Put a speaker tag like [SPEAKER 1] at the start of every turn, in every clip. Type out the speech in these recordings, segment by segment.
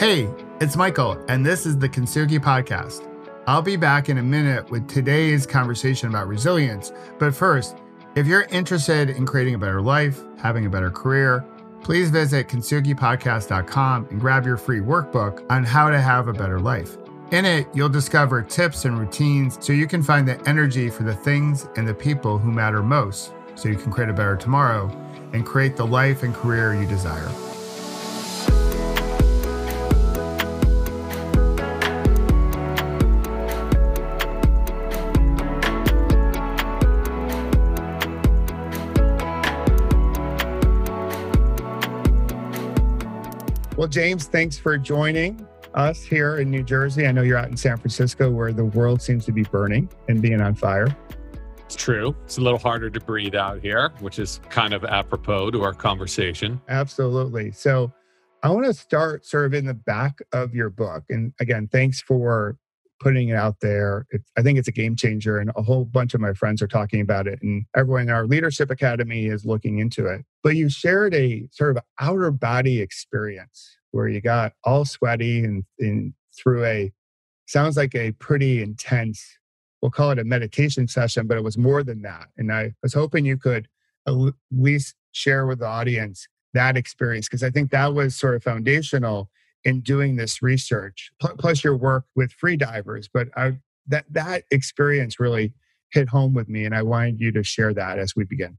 [SPEAKER 1] Hey, it's Michael, and this is the Kintsugi Podcast. I'll be back in a minute with today's conversation about resilience. But first, if you're interested in creating a better life, having a better career, please visit kintsugipodcast.com and grab your free workbook on how to have a better life. In it, you'll discover tips and routines so you can find the energy for the things and the people who matter most so you can create a better tomorrow and create the life and career you desire. James, thanks for joining us here in New Jersey. I know you're out in San Francisco where the world seems to be burning and being on fire.
[SPEAKER 2] It's true. It's a little harder to breathe out here, which is kind of apropos to our conversation.
[SPEAKER 1] Absolutely. So, I want to start sort of in the back of your book. And again, thanks for putting it out there. It's, I think it's a game changer, and a whole bunch of my friends are talking about it, and everyone in our leadership academy is looking into it. But you shared a sort of outer body experience where you got all sweaty and, and through a sounds like a pretty intense we'll call it a meditation session but it was more than that and i was hoping you could at least share with the audience that experience because i think that was sort of foundational in doing this research plus your work with free divers but I, that that experience really hit home with me and i wanted you to share that as we begin.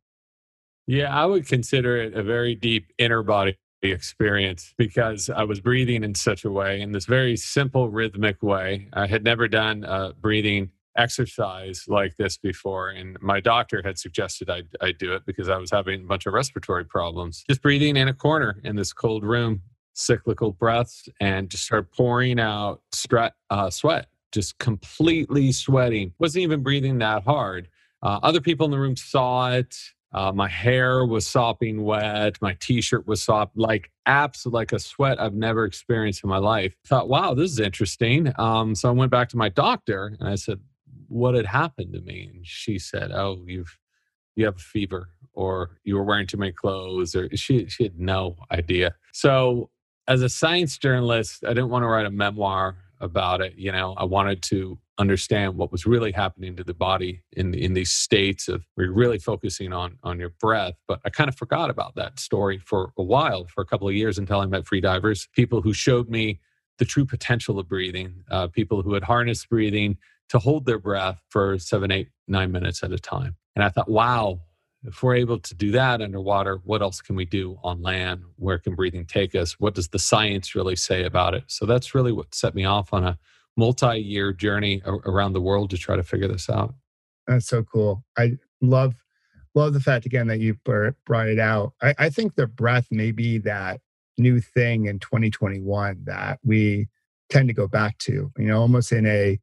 [SPEAKER 2] Yeah i would consider it a very deep inner body experience because I was breathing in such a way, in this very simple rhythmic way. I had never done a breathing exercise like this before. And my doctor had suggested I, I do it because I was having a bunch of respiratory problems. Just breathing in a corner in this cold room, cyclical breaths, and just start pouring out stre- uh, sweat, just completely sweating. Wasn't even breathing that hard. Uh, other people in the room saw it. Uh, my hair was sopping wet. My t-shirt was sopped like abs like a sweat I've never experienced in my life. Thought, wow, this is interesting. Um, so I went back to my doctor and I said, what had happened to me? And she said, oh, you've you have a fever or you were wearing too many clothes or she she had no idea. So as a science journalist, I didn't want to write a memoir about it. You know, I wanted to understand what was really happening to the body in in these states of where you're really focusing on on your breath. But I kind of forgot about that story for a while, for a couple of years until I met free divers, people who showed me the true potential of breathing, uh, people who had harnessed breathing to hold their breath for seven, eight, nine minutes at a time. And I thought, wow, if we're able to do that underwater, what else can we do on land? Where can breathing take us? What does the science really say about it? So that's really what set me off on a multi-year journey around the world to try to figure this out.
[SPEAKER 1] That's so cool. I love love the fact again that you brought it out. I, I think the breath may be that new thing in 2021 that we tend to go back to. You know, almost in a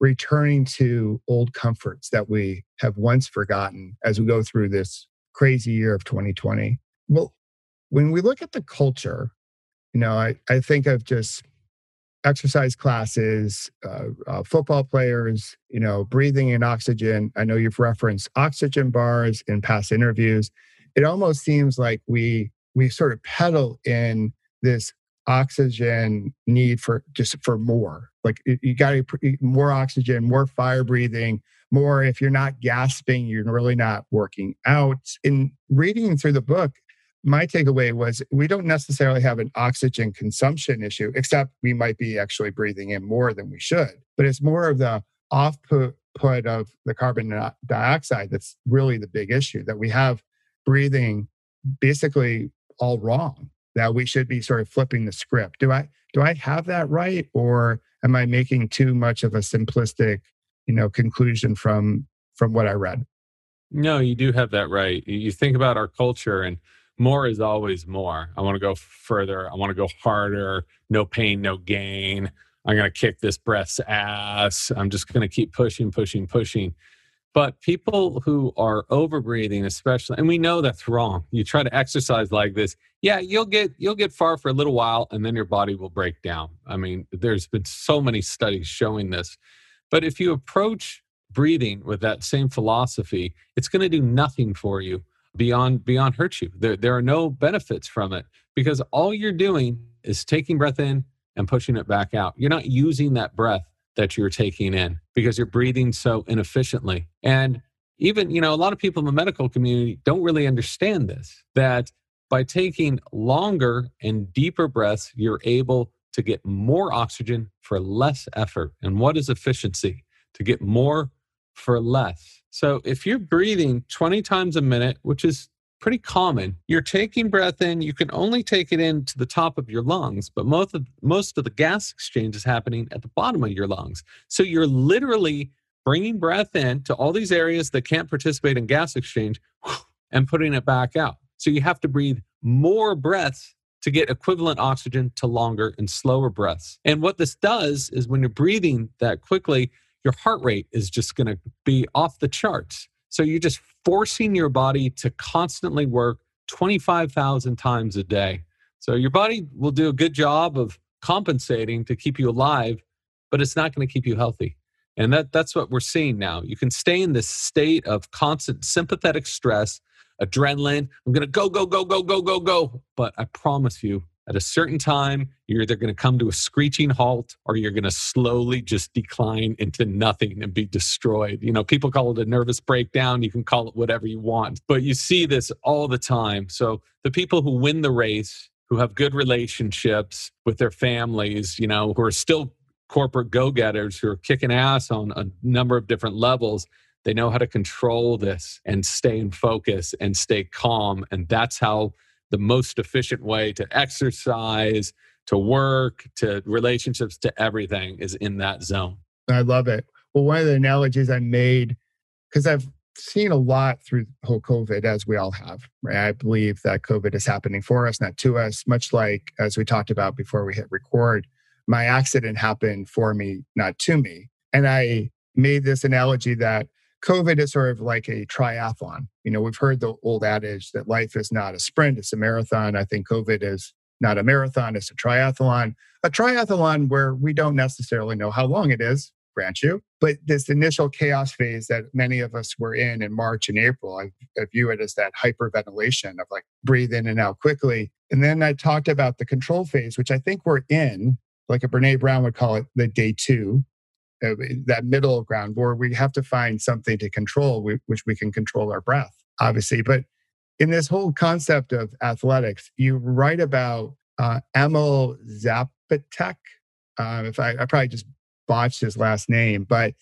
[SPEAKER 1] returning to old comforts that we have once forgotten as we go through this crazy year of 2020. Well, when we look at the culture, you know, I, I think of just exercise classes, uh, uh, football players, you know, breathing in oxygen. I know you've referenced oxygen bars in past interviews. It almost seems like we we sort of pedal in this oxygen need for just for more. Like you got to more oxygen, more fire breathing, more. If you're not gasping, you're really not working out. In reading through the book, my takeaway was we don't necessarily have an oxygen consumption issue, except we might be actually breathing in more than we should. But it's more of the off put of the carbon dioxide that's really the big issue that we have breathing basically all wrong that we should be sort of flipping the script. Do i do i have that right or am i making too much of a simplistic you know conclusion from from what i read?
[SPEAKER 2] No you do have that right. You think about our culture and more is always more. I want to go further. I want to go harder. No pain, no gain. I'm going to kick this breath's ass. I'm just going to keep pushing, pushing, pushing. But people who are overbreathing, especially, and we know that's wrong. You try to exercise like this, yeah, you'll get you'll get far for a little while, and then your body will break down. I mean, there's been so many studies showing this. But if you approach breathing with that same philosophy, it's going to do nothing for you beyond beyond hurt you. There there are no benefits from it because all you're doing is taking breath in and pushing it back out. You're not using that breath that you're taking in because you're breathing so inefficiently. And even, you know, a lot of people in the medical community don't really understand this that by taking longer and deeper breaths, you're able to get more oxygen for less effort. And what is efficiency? To get more for less. So if you're breathing 20 times a minute, which is pretty common. You're taking breath in, you can only take it in to the top of your lungs, but most of, most of the gas exchange is happening at the bottom of your lungs. So you're literally bringing breath in to all these areas that can't participate in gas exchange and putting it back out. So you have to breathe more breaths to get equivalent oxygen to longer and slower breaths. And what this does is when you're breathing that quickly, your heart rate is just going to be off the charts. So you're just forcing your body to constantly work 25,000 times a day. So your body will do a good job of compensating to keep you alive, but it's not going to keep you healthy. And that, that's what we're seeing now. You can stay in this state of constant sympathetic stress, adrenaline. I'm going to go, go, go, go, go, go, go. But I promise you, at a certain time, you're either going to come to a screeching halt or you're going to slowly just decline into nothing and be destroyed. You know, people call it a nervous breakdown. You can call it whatever you want, but you see this all the time. So the people who win the race, who have good relationships with their families, you know, who are still corporate go getters, who are kicking ass on a number of different levels, they know how to control this and stay in focus and stay calm. And that's how the most efficient way to exercise, to work, to relationships, to everything is in that zone.
[SPEAKER 1] I love it. Well, one of the analogies I made, because I've seen a lot through whole COVID, as we all have, right? I believe that COVID is happening for us, not to us, much like as we talked about before we hit record. My accident happened for me, not to me. And I made this analogy that COVID is sort of like a triathlon. You know, we've heard the old adage that life is not a sprint, it's a marathon. I think COVID is not a marathon, it's a triathlon. A triathlon where we don't necessarily know how long it is, grant you. But this initial chaos phase that many of us were in in March and April, I, I view it as that hyperventilation of like breathe in and out quickly. And then I talked about the control phase, which I think we're in, like a Brene Brown would call it the day two, uh, that middle ground where we have to find something to control, which we can control our breath, obviously. But in this whole concept of athletics, you write about uh, Emil Zapetek. Uh, if I, I probably just botched his last name, but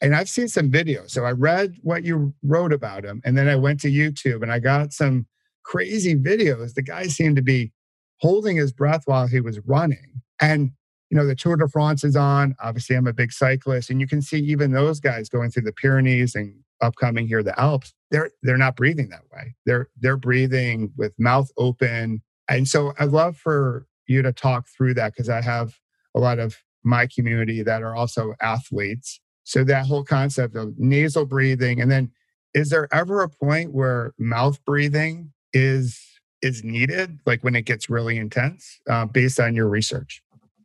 [SPEAKER 1] and I've seen some videos. So I read what you wrote about him, and then I went to YouTube and I got some crazy videos. The guy seemed to be holding his breath while he was running, and you know, the Tour de France is on. Obviously, I'm a big cyclist, and you can see even those guys going through the Pyrenees and upcoming here the Alps. They're they're not breathing that way. They're they're breathing with mouth open. And so I'd love for you to talk through that because I have a lot of my community that are also athletes. So that whole concept of nasal breathing, and then is there ever a point where mouth breathing is is needed, like when it gets really intense, uh, based on your research?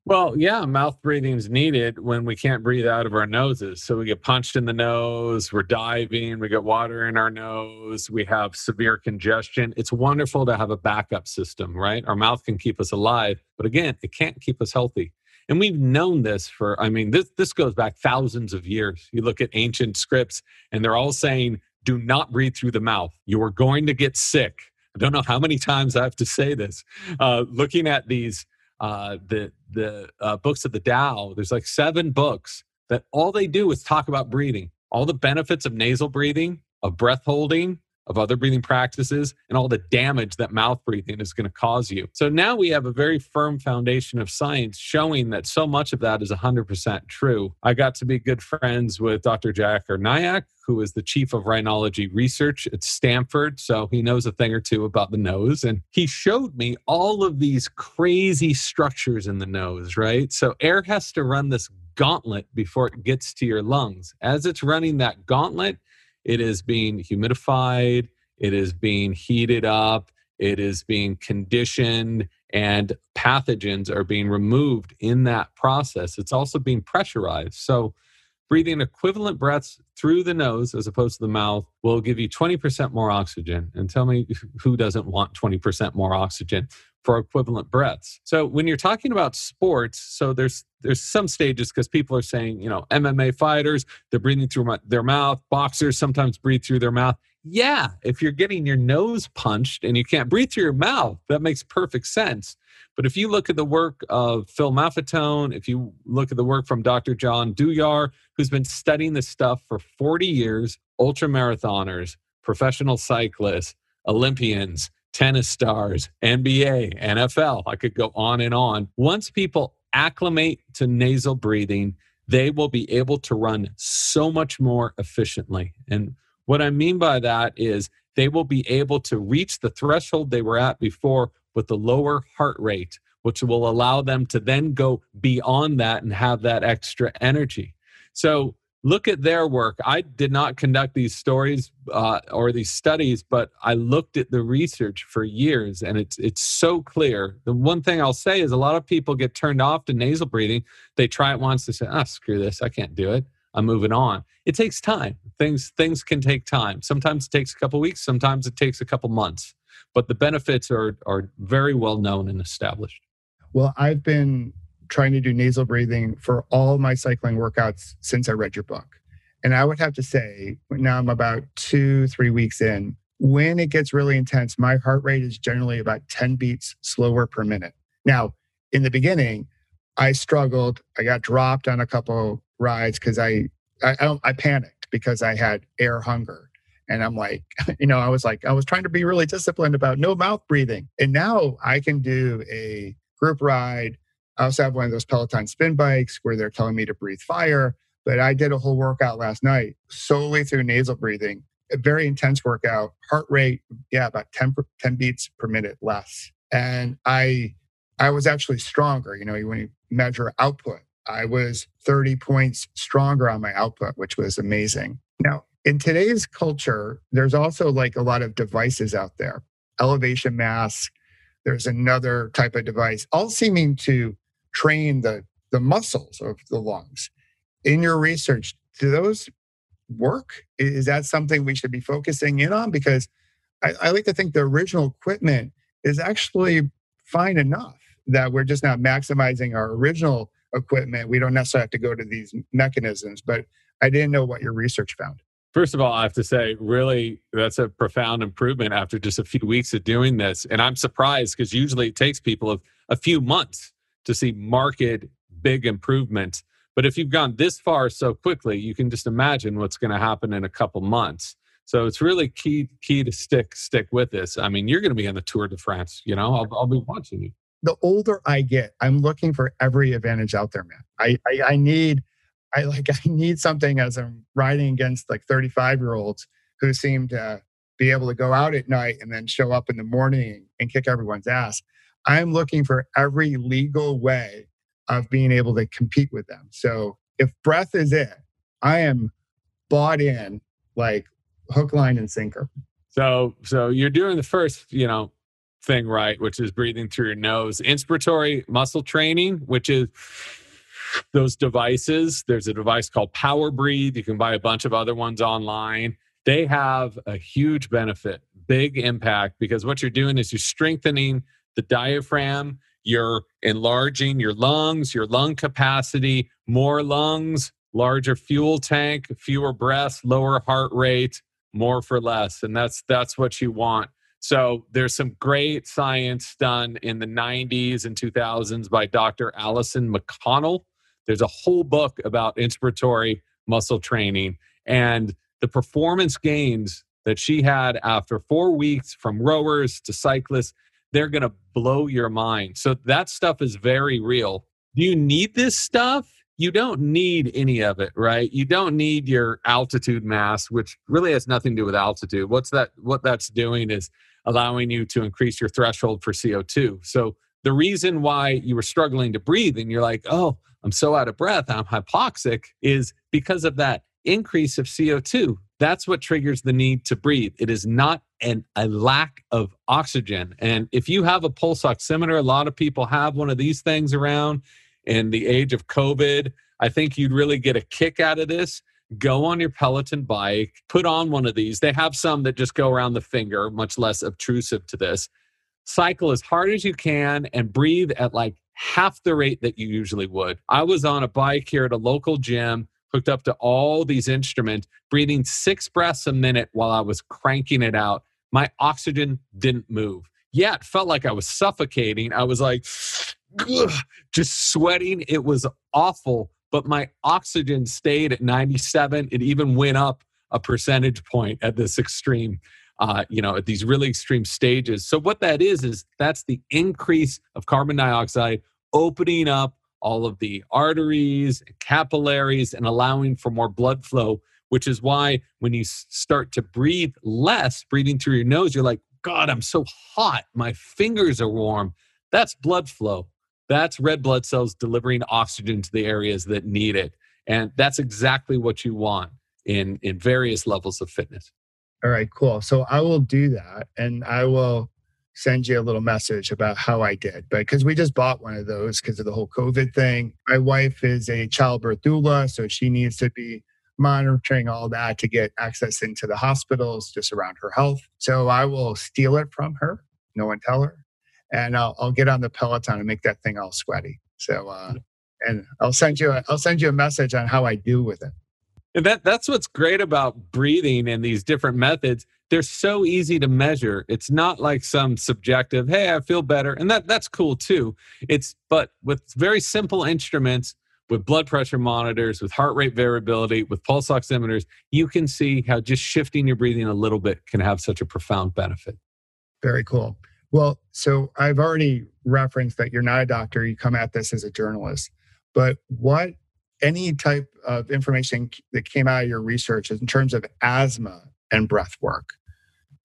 [SPEAKER 2] Well, yeah, mouth breathing is needed when we can't breathe out of our noses. So we get punched in the nose, we're diving, we get water in our nose, we have severe congestion. It's wonderful to have a backup system, right? Our mouth can keep us alive, but again, it can't keep us healthy. And we've known this for, I mean, this, this goes back thousands of years. You look at ancient scripts, and they're all saying, do not breathe through the mouth. You are going to get sick. I don't know how many times I have to say this. Uh, looking at these uh, the the uh, books of the Tao. There's like seven books that all they do is talk about breathing, all the benefits of nasal breathing, of breath holding, of other breathing practices and all the damage that mouth breathing is going to cause you. So now we have a very firm foundation of science showing that so much of that is 100% true. I got to be good friends with Dr. Jack Nayak, who is the chief of rhinology research at Stanford. So he knows a thing or two about the nose. And he showed me all of these crazy structures in the nose, right? So air has to run this gauntlet before it gets to your lungs. As it's running that gauntlet, it is being humidified, it is being heated up, it is being conditioned, and pathogens are being removed in that process. It's also being pressurized. So, breathing equivalent breaths through the nose as opposed to the mouth will give you 20% more oxygen. And tell me who doesn't want 20% more oxygen for equivalent breaths. So when you're talking about sports, so there's there's some stages because people are saying, you know, MMA fighters, they're breathing through their mouth, boxers sometimes breathe through their mouth. Yeah, if you're getting your nose punched and you can't breathe through your mouth, that makes perfect sense. But if you look at the work of Phil Maffetone, if you look at the work from Dr. John Douillard, who's been studying this stuff for 40 years, ultra marathoners, professional cyclists, Olympians, tennis stars, NBA, NFL, I could go on and on. Once people acclimate to nasal breathing, they will be able to run so much more efficiently. And what I mean by that is they will be able to reach the threshold they were at before with a lower heart rate, which will allow them to then go beyond that and have that extra energy. So look at their work. I did not conduct these stories uh, or these studies, but I looked at the research for years, and it's it's so clear. The one thing I'll say is a lot of people get turned off to nasal breathing. They try it once, they say, "Ah, oh, screw this, I can't do it." I'm moving on. It takes time. Things things can take time. Sometimes it takes a couple weeks. Sometimes it takes a couple months. But the benefits are are very well known and established.
[SPEAKER 1] Well, I've been trying to do nasal breathing for all my cycling workouts since I read your book. And I would have to say, now I'm about two, three weeks in. When it gets really intense, my heart rate is generally about 10 beats slower per minute. Now, in the beginning, I struggled. I got dropped on a couple rides because I, I, I panicked because I had air hunger. And I'm like, you know, I was like, I was trying to be really disciplined about no mouth breathing. And now I can do a group ride I also have one of those Peloton spin bikes where they're telling me to breathe fire. But I did a whole workout last night solely through nasal breathing, a very intense workout, heart rate, yeah, about 10, 10 beats per minute less. And I, I was actually stronger. You know, when you measure output, I was 30 points stronger on my output, which was amazing. Now, in today's culture, there's also like a lot of devices out there elevation mask. There's another type of device, all seeming to train the, the muscles of the lungs. In your research, do those work? Is that something we should be focusing in on? Because I, I like to think the original equipment is actually fine enough that we're just not maximizing our original equipment. We don't necessarily have to go to these mechanisms, but I didn't know what your research found.
[SPEAKER 2] First of all, I have to say, really, that's a profound improvement after just a few weeks of doing this. And I'm surprised because usually it takes people a, a few months to see marked big improvements. But if you've gone this far so quickly, you can just imagine what's going to happen in a couple months. So it's really key key to stick stick with this. I mean, you're going to be on the Tour de France. You know, I'll, I'll be watching you.
[SPEAKER 1] The older I get, I'm looking for every advantage out there, man. I, I, I need I like I need something as I'm riding against like 35 year olds who seem to be able to go out at night and then show up in the morning and kick everyone's ass. I'm looking for every legal way of being able to compete with them. So if breath is it, I am bought in like hook, line, and sinker.
[SPEAKER 2] So so you're doing the first, you know, thing right, which is breathing through your nose. Inspiratory muscle training, which is those devices. There's a device called Power Breathe. You can buy a bunch of other ones online. They have a huge benefit, big impact, because what you're doing is you're strengthening the diaphragm, you're enlarging your lungs, your lung capacity, more lungs, larger fuel tank, fewer breaths, lower heart rate, more for less. And that's that's what you want. So there's some great science done in the 90s and 2000s by Dr. Alison McConnell. There's a whole book about inspiratory muscle training and the performance gains that she had after four weeks from rowers to cyclists they're going to blow your mind. So that stuff is very real. Do you need this stuff? You don't need any of it, right? You don't need your altitude mask, which really has nothing to do with altitude. What's that? What that's doing is allowing you to increase your threshold for CO2. So the reason why you were struggling to breathe and you're like, oh, I'm so out of breath, I'm hypoxic, is because of that increase of CO2. That's what triggers the need to breathe. It is not an, a lack of oxygen. And if you have a pulse oximeter, a lot of people have one of these things around, in the age of COVID. I think you'd really get a kick out of this. Go on your Peloton bike, put on one of these. They have some that just go around the finger, much less obtrusive to this. Cycle as hard as you can and breathe at like half the rate that you usually would. I was on a bike here at a local gym, hooked up to all these instruments, breathing six breaths a minute while I was cranking it out. My oxygen didn't move. Yeah, it felt like I was suffocating. I was like, ugh, just sweating. It was awful, but my oxygen stayed at 97. It even went up a percentage point at this extreme, uh, you know, at these really extreme stages. So, what that is, is that's the increase of carbon dioxide opening up all of the arteries, capillaries, and allowing for more blood flow, which is why when you start to breathe less, breathing through your nose, you're like, God, I'm so hot. My fingers are warm. That's blood flow. That's red blood cells delivering oxygen to the areas that need it. And that's exactly what you want in, in various levels of fitness.
[SPEAKER 1] All right, cool. So I will do that and I will send you a little message about how I did. But because we just bought one of those because of the whole COVID thing. My wife is a childbirth doula, so she needs to be monitoring all that to get access into the hospitals just around her health. So I will steal it from her. No one tell her and I'll, I'll get on the Peloton and make that thing all sweaty. So, uh, and I'll send you a, I'll send you a message on how I do with it.
[SPEAKER 2] And that that's what's great about breathing and these different methods. They're so easy to measure. It's not like some subjective, hey, I feel better. And that that's cool too. It's but with very simple instruments, with blood pressure monitors, with heart rate variability, with pulse oximeters, you can see how just shifting your breathing a little bit can have such a profound benefit.
[SPEAKER 1] Very cool. Well, so I've already referenced that you're not a doctor, you come at this as a journalist. But what any type of information that came out of your research in terms of asthma and breath work?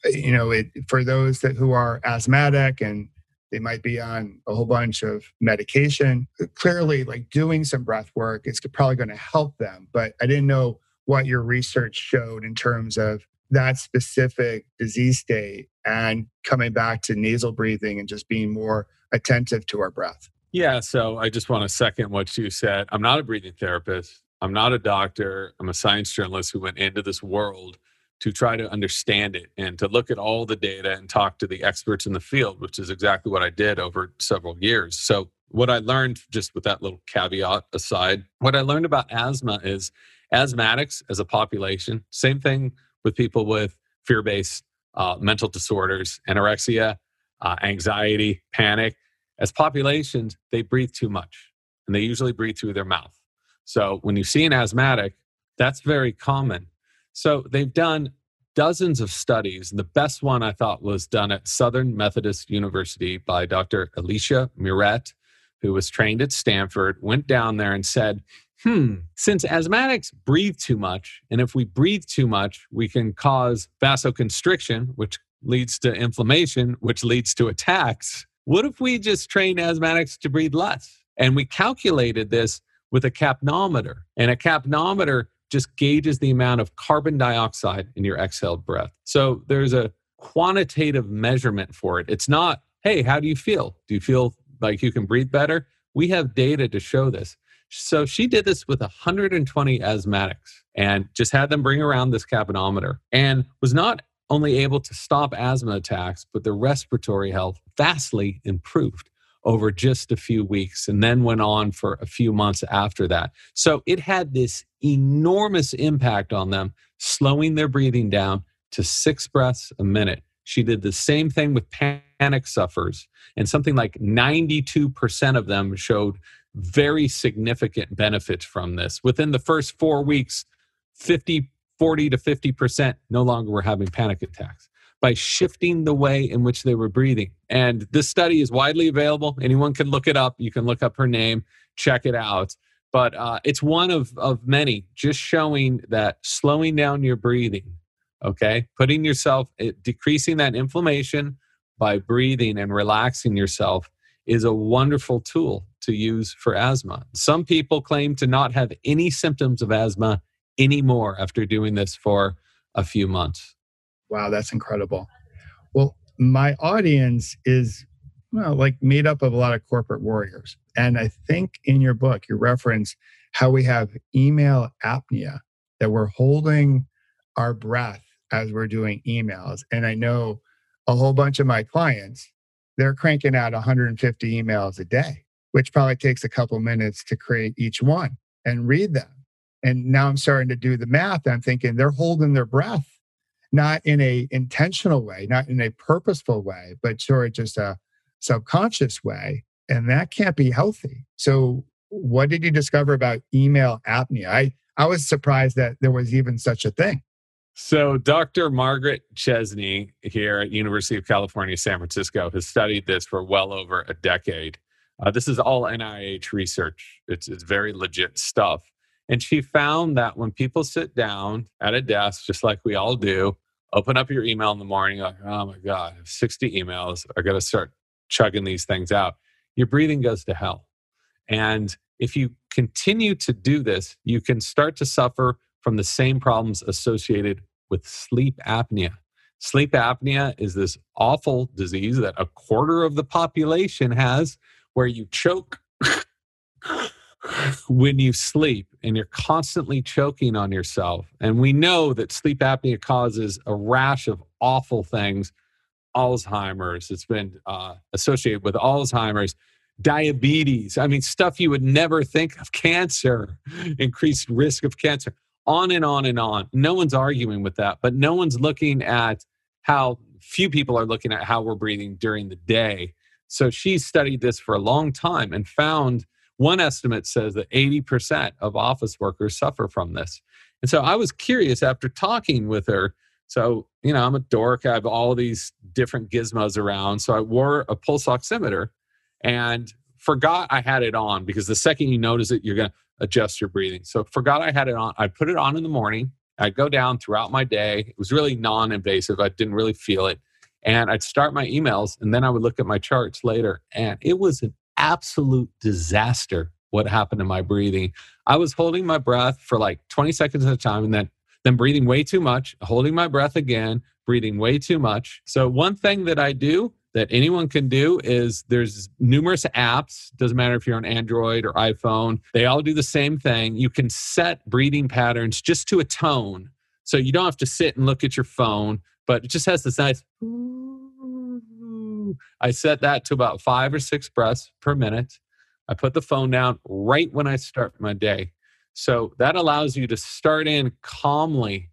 [SPEAKER 1] You know, it, for those that who are asthmatic and they might be on a whole bunch of medication, clearly, like doing some breath work is probably going to help them. But I didn't know what your research showed in terms of that specific disease state and coming back to nasal breathing and just being more attentive to our breath.
[SPEAKER 2] Yeah, so I just want to second what you said. I'm not a breathing therapist. I'm not a doctor. I'm a science journalist who went into this world to try to understand it and to look at all the data and talk to the experts in the field, which is exactly what I did over several years. So, what I learned, just with that little caveat aside, what I learned about asthma is asthmatics as a population, same thing with people with fear based uh, mental disorders, anorexia, uh, anxiety, panic. As populations, they breathe too much and they usually breathe through their mouth. So when you see an asthmatic, that's very common. So they've done dozens of studies. And The best one I thought was done at Southern Methodist University by Dr. Alicia Meuret, who was trained at Stanford, went down there and said, hmm, since asthmatics breathe too much, and if we breathe too much, we can cause vasoconstriction, which leads to inflammation, which leads to attacks. What if we just train asthmatics to breathe less? And we calculated this with a capnometer, and a capnometer just gauges the amount of carbon dioxide in your exhaled breath. So there's a quantitative measurement for it. It's not, hey, how do you feel? Do you feel like you can breathe better? We have data to show this. So she did this with 120 asthmatics and just had them bring around this capnometer and was not only able to stop asthma attacks, but their respiratory health vastly improved over just a few weeks and then went on for a few months after that. So it had this enormous impact on them, slowing their breathing down to six breaths a minute. She did the same thing with panic sufferers, and something like 92% of them showed very significant benefits from this. Within the first four weeks, 50, 40 to 50% no longer were having panic attacks by shifting the way in which they were breathing. And this study is widely available. Anyone can look it up. You can look up her name, check it out. But uh, it's one of, of many just showing that slowing down your breathing, okay, putting yourself, eh, decreasing that inflammation by breathing and relaxing yourself is a wonderful tool to use for asthma. Some people claim to not have any symptoms of asthma anymore after doing this for a few months.
[SPEAKER 1] Wow, that's incredible. Well, my audience is well, like made up of a lot of corporate warriors. And I think in your book, you reference how we have email apnea, that we're holding our breath as we're doing emails. And I know a whole bunch of my clients, they're cranking out 150 emails a day, which probably takes a couple minutes to create each one and read them. And now I'm starting to do the math. I'm thinking they're holding their breath, not in a intentional way, not in a purposeful way, but sort of just a subconscious way. And that can't be healthy. So what did you discover about email apnea? I, I was surprised that there was even such a thing.
[SPEAKER 2] So, Dr. Margaret Chesney here at University of California, San Francisco, has studied this for well over a decade. Uh, this is all NIH research. It's, it's very legit stuff. And she found that when people sit down at a desk, just like we all do, open up your email in the morning, like, oh my God, 60 emails. I got to start chugging these things out. Your breathing goes to hell. And if you continue to do this, you can start to suffer from the same problems associated with sleep apnea. Sleep apnea is this awful disease that a quarter of the population has, where you choke when you sleep and you're constantly choking on yourself. And we know that sleep apnea causes a rash of awful things Alzheimer's, it's been uh, associated with Alzheimer's, diabetes. I mean, stuff you would never think of, cancer, increased risk of cancer, on and on and on. No one's arguing with that, but no one's looking at how few people are looking at how we're breathing during the day. So she studied this for a long time and found one estimate says that 80% of office workers suffer from this. And so I was curious after talking with her. So, you know, I'm a dork. I have all these different gizmos around. So I wore a pulse oximeter and forgot I had it on because the second you notice it, you're going to adjust your breathing. So forgot I had it on. I put it on in the morning. I'd go down throughout my day. It was really non invasive. I didn't really feel it. And I'd start my emails and then I would look at my charts later. And it was an absolute disaster what happened to my breathing. I was holding my breath for like 20 seconds at a time and then then breathing way too much, holding my breath again, breathing way too much. So one thing that I do that anyone can do is there's numerous apps doesn't matter if you're on android or iphone they all do the same thing you can set breathing patterns just to a tone so you don't have to sit and look at your phone but it just has this nice I set that to about five or six breaths per minute. I put the phone down right when I start my day. So that allows you to start in calmly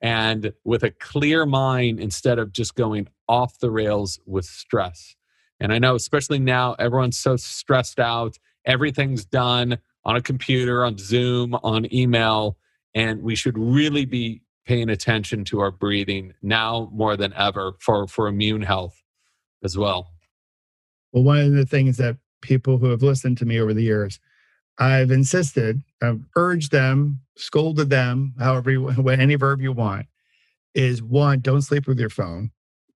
[SPEAKER 2] and with a clear mind instead of just going off the rails with stress. And I know, especially now, everyone's so stressed out. Everything's done on a computer, on Zoom, on email. And we should really be paying attention to our breathing now more than ever for, for immune health as well.
[SPEAKER 1] Well, one of the things that people who have listened to me over the years, I've insisted, I've urged them, scolded them, however, you, any verb you want, is one, don't sleep with your phone.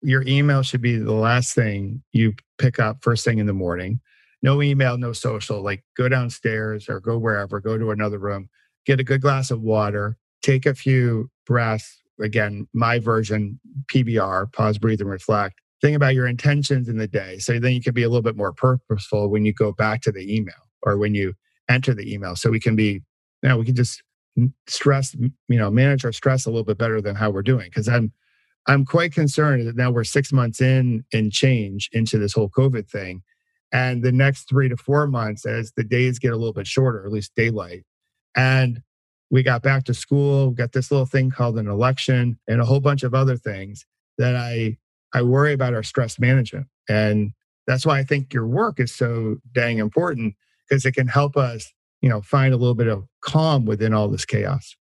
[SPEAKER 1] Your email should be the last thing you pick up first thing in the morning. No email, no social. Like go downstairs or go wherever, go to another room, get a good glass of water, take a few breaths. Again, my version, PBR, pause, breathe, and reflect think about your intentions in the day. So then you can be a little bit more purposeful when you go back to the email or when you enter the email. So we can be, know, we can just stress, you know, manage our stress a little bit better than how we're doing. Cause I'm, I'm quite concerned that now we're six months in and change into this whole COVID thing. And the next three to four months, as the days get a little bit shorter, at least daylight, and we got back to school, got this little thing called an election, and a whole bunch of other things that I I worry about our stress management. And that's why I think your work is so dang important because it can help us, you know, find a little bit of calm within all this chaos.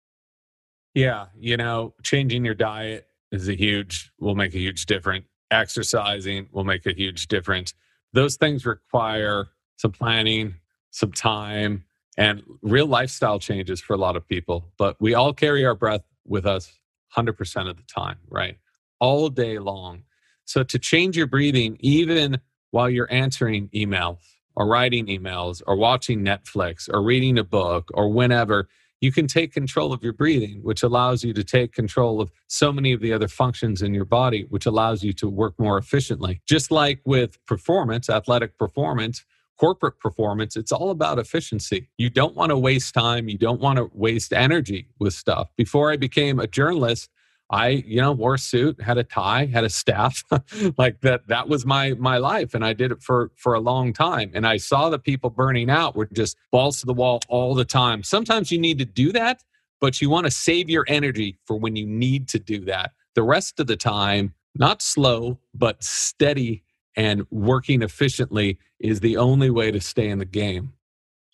[SPEAKER 2] Yeah. You know, changing your diet is a huge, will make a huge difference. Exercising will make a huge difference. Those things require some planning, some time, and real lifestyle changes for a lot of people. But we all carry our breath with us 100% of the time, right? All day long. So to change your breathing, even while you're answering emails or writing emails or watching Netflix or reading a book or whenever, you can take control of your breathing, which allows you to take control of so many of the other functions in your body, which allows you to work more efficiently. Just like with performance, athletic performance, corporate performance, it's all about efficiency. You don't want to waste time. You don't want to waste energy with stuff. Before I became a journalist, I, you know, wore a suit, had a tie, had a staff, like that. That was my my life, and I did it for for a long time. And I saw the people burning out were just balls to the wall all the time. Sometimes you need to do that, but you want to save your energy for when you need to do that. The rest of the time, not slow, but steady and working efficiently is the only way to stay in the game.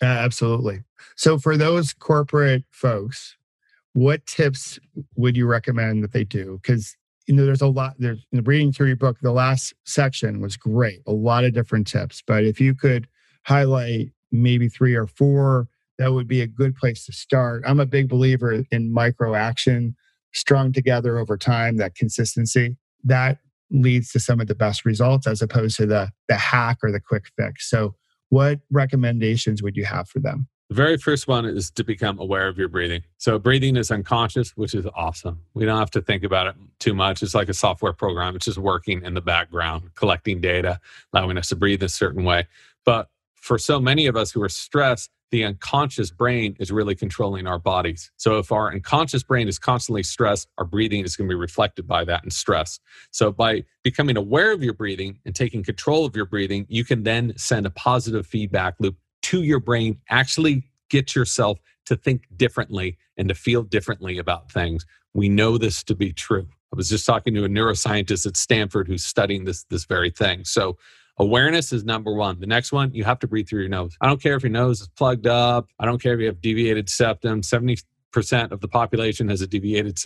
[SPEAKER 1] absolutely. So for those corporate folks what tips would you recommend that they do? Because you know, there's a lot. There's in reading through your book. The last section was great. A lot of different tips. But if you could highlight maybe three or four, that would be a good place to start. I'm a big believer in micro action, strung together over time. That consistency that leads to some of the best results, as opposed to the the hack or the quick fix. So, what recommendations would you have for them?
[SPEAKER 2] The very first one is to become aware of your breathing. So, breathing is unconscious, which is awesome. We don't have to think about it too much. It's like a software program, it's just working in the background, collecting data, allowing us to breathe a certain way. But for so many of us who are stressed, the unconscious brain is really controlling our bodies. So if our unconscious brain is constantly stressed, our breathing is going to be reflected by that and stress. So by becoming aware of your breathing and taking control of your breathing, you can then send a positive feedback loop to your brain, actually get yourself to think differently and to feel differently about things. We know this to be true. I was just talking to a neuroscientist at Stanford who's studying this this very thing. So awareness is number one. The next one, you have to breathe through your nose. I don't care if your nose is plugged up. I don't care if you have deviated septum. 70% of the population has a deviated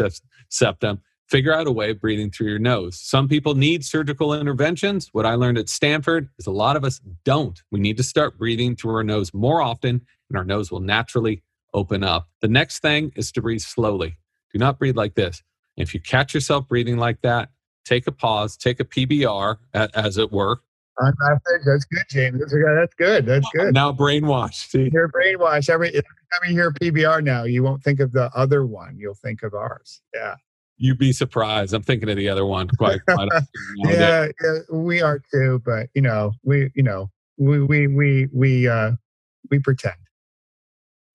[SPEAKER 2] septum figure out a way of breathing through your nose. Some people need surgical interventions. What I learned at Stanford is a lot of us don't. We need to start breathing through our nose more often, and our nose will naturally open up. The next thing is to breathe slowly. Do not breathe like this. If you catch yourself breathing like that, take a pause, take a PBR, as it were.
[SPEAKER 1] That's good, James. That's good. That's good.
[SPEAKER 2] now brainwashed. See?
[SPEAKER 1] You're brainwashed. Every, every time you hear PBR now, you won't think of the other one. You'll think of ours. Yeah.
[SPEAKER 2] You'd be surprised. I'm thinking of the other one quite. quite
[SPEAKER 1] yeah, yeah, we are too. But you know, we you know we we we we uh, we pretend.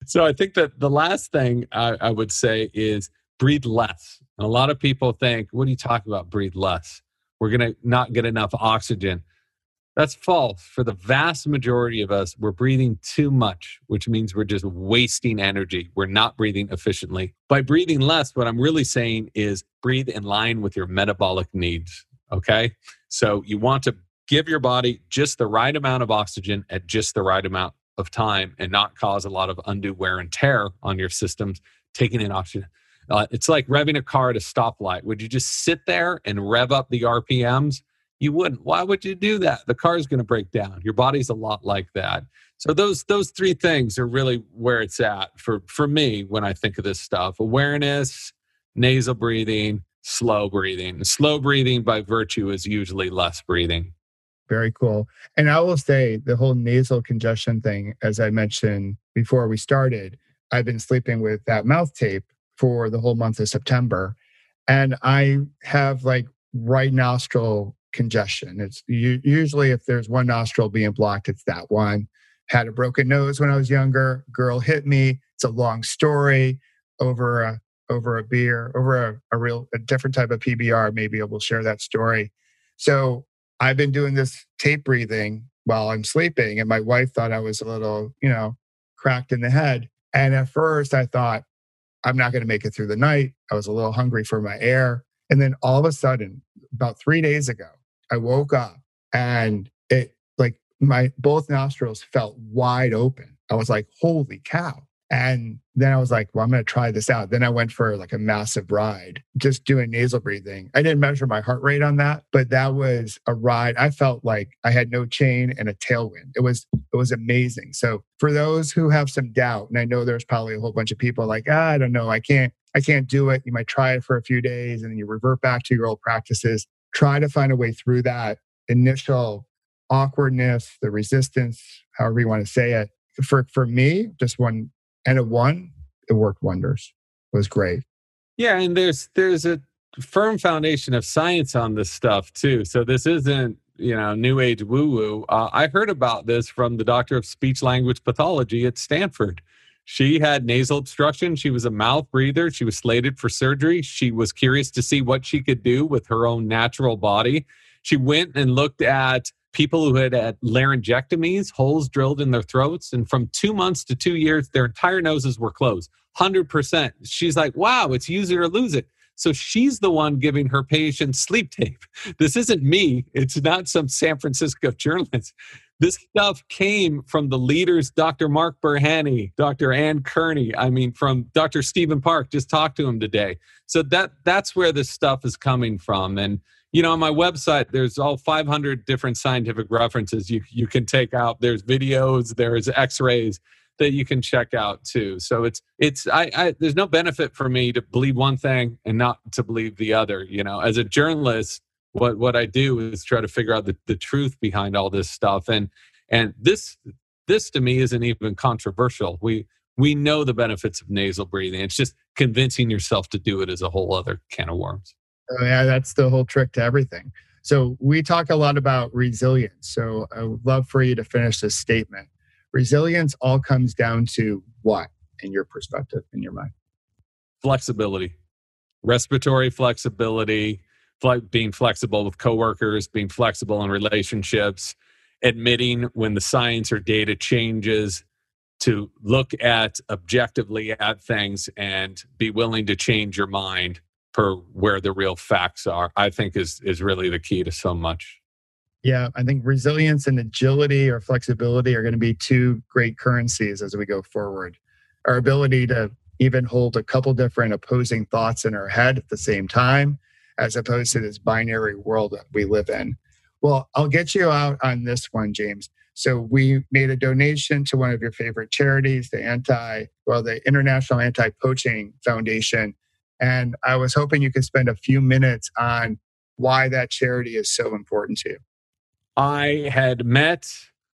[SPEAKER 2] So I think that the last thing I, I would say is breathe less. And a lot of people think, "What are you talking about? Breathe less? We're gonna not get enough oxygen." That's false. For the vast majority of us, we're breathing too much, which means we're just wasting energy. We're not breathing efficiently. By breathing less, what I'm really saying is breathe in line with your metabolic needs. Okay. So you want to give your body just the right amount of oxygen at just the right amount of time and not cause a lot of undue wear and tear on your systems, taking in oxygen. Uh, it's like revving a car at a stoplight. Would you just sit there and rev up the RPMs? You wouldn't. Why would you do that? The car is going to break down. Your body's a lot like that. So those those three things are really where it's at for for me when i think of this stuff. Awareness nasal breathing slow breathing. Slow breathing by virtue is usually less breathing.
[SPEAKER 1] Very cool. And i will say the whole nasal congestion thing as i mentioned before we started i've been sleeping with that mouth tape for the whole month of september. And i have like right nostril congestion. It's usually if there's one nostril being blocked, it's that one. Had a broken nose when I was younger. Girl hit me. It's a long story over a over a beer, over a, a real a different type of PBR. Maybe I will share that story. So I've been doing this tape breathing while I'm sleeping, and my wife thought I was a little, you know, cracked in the head. And at first, I thought I'm not going to make it through the night. I was a little hungry for my air. And then all of a sudden, about three days ago, I woke up and it like my both nostrils felt wide open. I was like, holy cow. And then I was like, well, I'm going to try this out. Then I went for like a massive ride, just doing nasal breathing. I didn't measure my heart rate on that, but that was a ride. I felt like I had no chain and a tailwind. It was it was amazing. So for those who have some doubt, and I know there's probably a whole bunch of people like, ah, I don't know, I can't, I can't do it. You might try it for a few days and then you revert back to your old practices try to find a way through that initial awkwardness, the resistance, however you want to say it. For for me, just one and a one, it worked wonders. It was great.
[SPEAKER 2] Yeah, and there's there's a firm foundation of science on this stuff too. So this isn't you know new age woo woo. Uh, I heard about this from the doctor of speech language pathology at Stanford. She had nasal obstruction. She was a mouth breather. She was slated for surgery. She was curious to see what she could do with her own natural body. She went and looked at people who had had laryngectomies, holes drilled in their throats, and from two months to two years, their entire noses were closed. 100%. She's like, wow, it's use it or lose it. So she's the one giving her patients sleep tape. This isn't me. It's not some San Francisco journalist. This stuff came from the leaders, Dr. Mark Burhenne, Dr. Ann Kearney. I mean, from Dr. Stephen Park. Just talked to him today. So that that's where this stuff is coming from. And you know, on my website, there's all 500 different scientific references you you can take out. There's videos, there's X-rays that you can check out too. So it's it's I, I there's no benefit for me to believe one thing and not to believe the other. You know, as a journalist, what what I do is try to figure out the, the truth behind all this stuff. And and this this to me isn't even controversial. We we know the benefits of nasal breathing. It's just convincing yourself to do it is a whole other can of worms.
[SPEAKER 1] Oh, yeah, that's the whole trick to everything. So we talk a lot about resilience. So I would love for you to finish this statement resilience all comes down to what in your perspective in your mind
[SPEAKER 2] flexibility respiratory flexibility being flexible with coworkers being flexible in relationships admitting when the science or data changes to look at objectively at things and be willing to change your mind per where the real facts are i think is is really the key to so much
[SPEAKER 1] yeah, I think resilience and agility or flexibility are going to be two great currencies as we go forward. Our ability to even hold a couple different opposing thoughts in our head at the same time, as opposed to this binary world that we live in. Well, I'll get you out on this one, James. So we made a donation to one of your favorite charities, the anti, well, the International Anti-Poaching Foundation. And I was hoping you could spend a few minutes on why that charity is so important to you.
[SPEAKER 2] I had met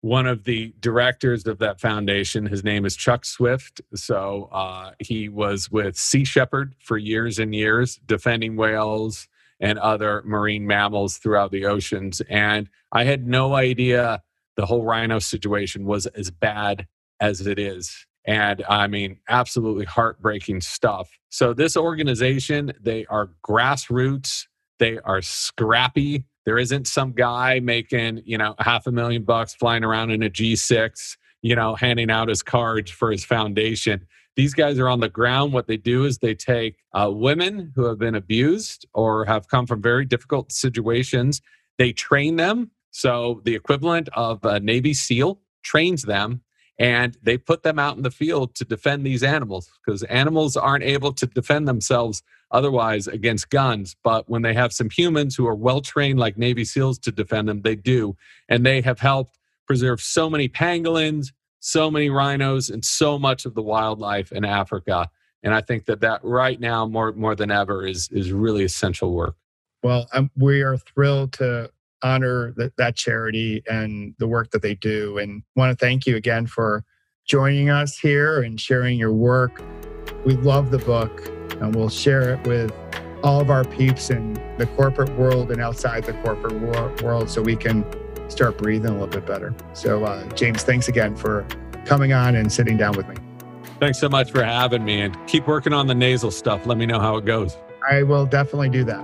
[SPEAKER 2] one of the directors of that foundation. His name is Chuck Swift. So uh, he was with Sea Shepherd for years and years, defending whales and other marine mammals throughout the oceans. And I had no idea the whole rhino situation was as bad as it is. And I mean, absolutely heartbreaking stuff. So, this organization, they are grassroots, they are scrappy, there isn't some guy making, you know, half a million bucks flying around in a G6, you know, handing out his cards for his foundation. These guys are on the ground. What they do is they take uh, women who have been abused or have come from very difficult situations. They train them. So the equivalent of a Navy SEAL trains them and they put them out in the field to defend these animals because animals aren't able to defend themselves otherwise against guns but when they have some humans who are well trained like navy seals to defend them they do and they have helped preserve so many pangolins so many rhinos and so much of the wildlife in africa and i think that that right now more more than ever is is really essential work
[SPEAKER 1] well um, we are thrilled to honor that, that charity and the work that they do. And want to thank you again for joining us here and sharing your work. We love the book and we'll share it with all of our peeps in the corporate world and outside the corporate wor- world so we can start breathing a little bit better. So, uh, James, thanks again for coming on and sitting down with me.
[SPEAKER 2] Thanks so much for having me and keep working on the nasal stuff. Let me know how it goes.
[SPEAKER 1] I will definitely do that.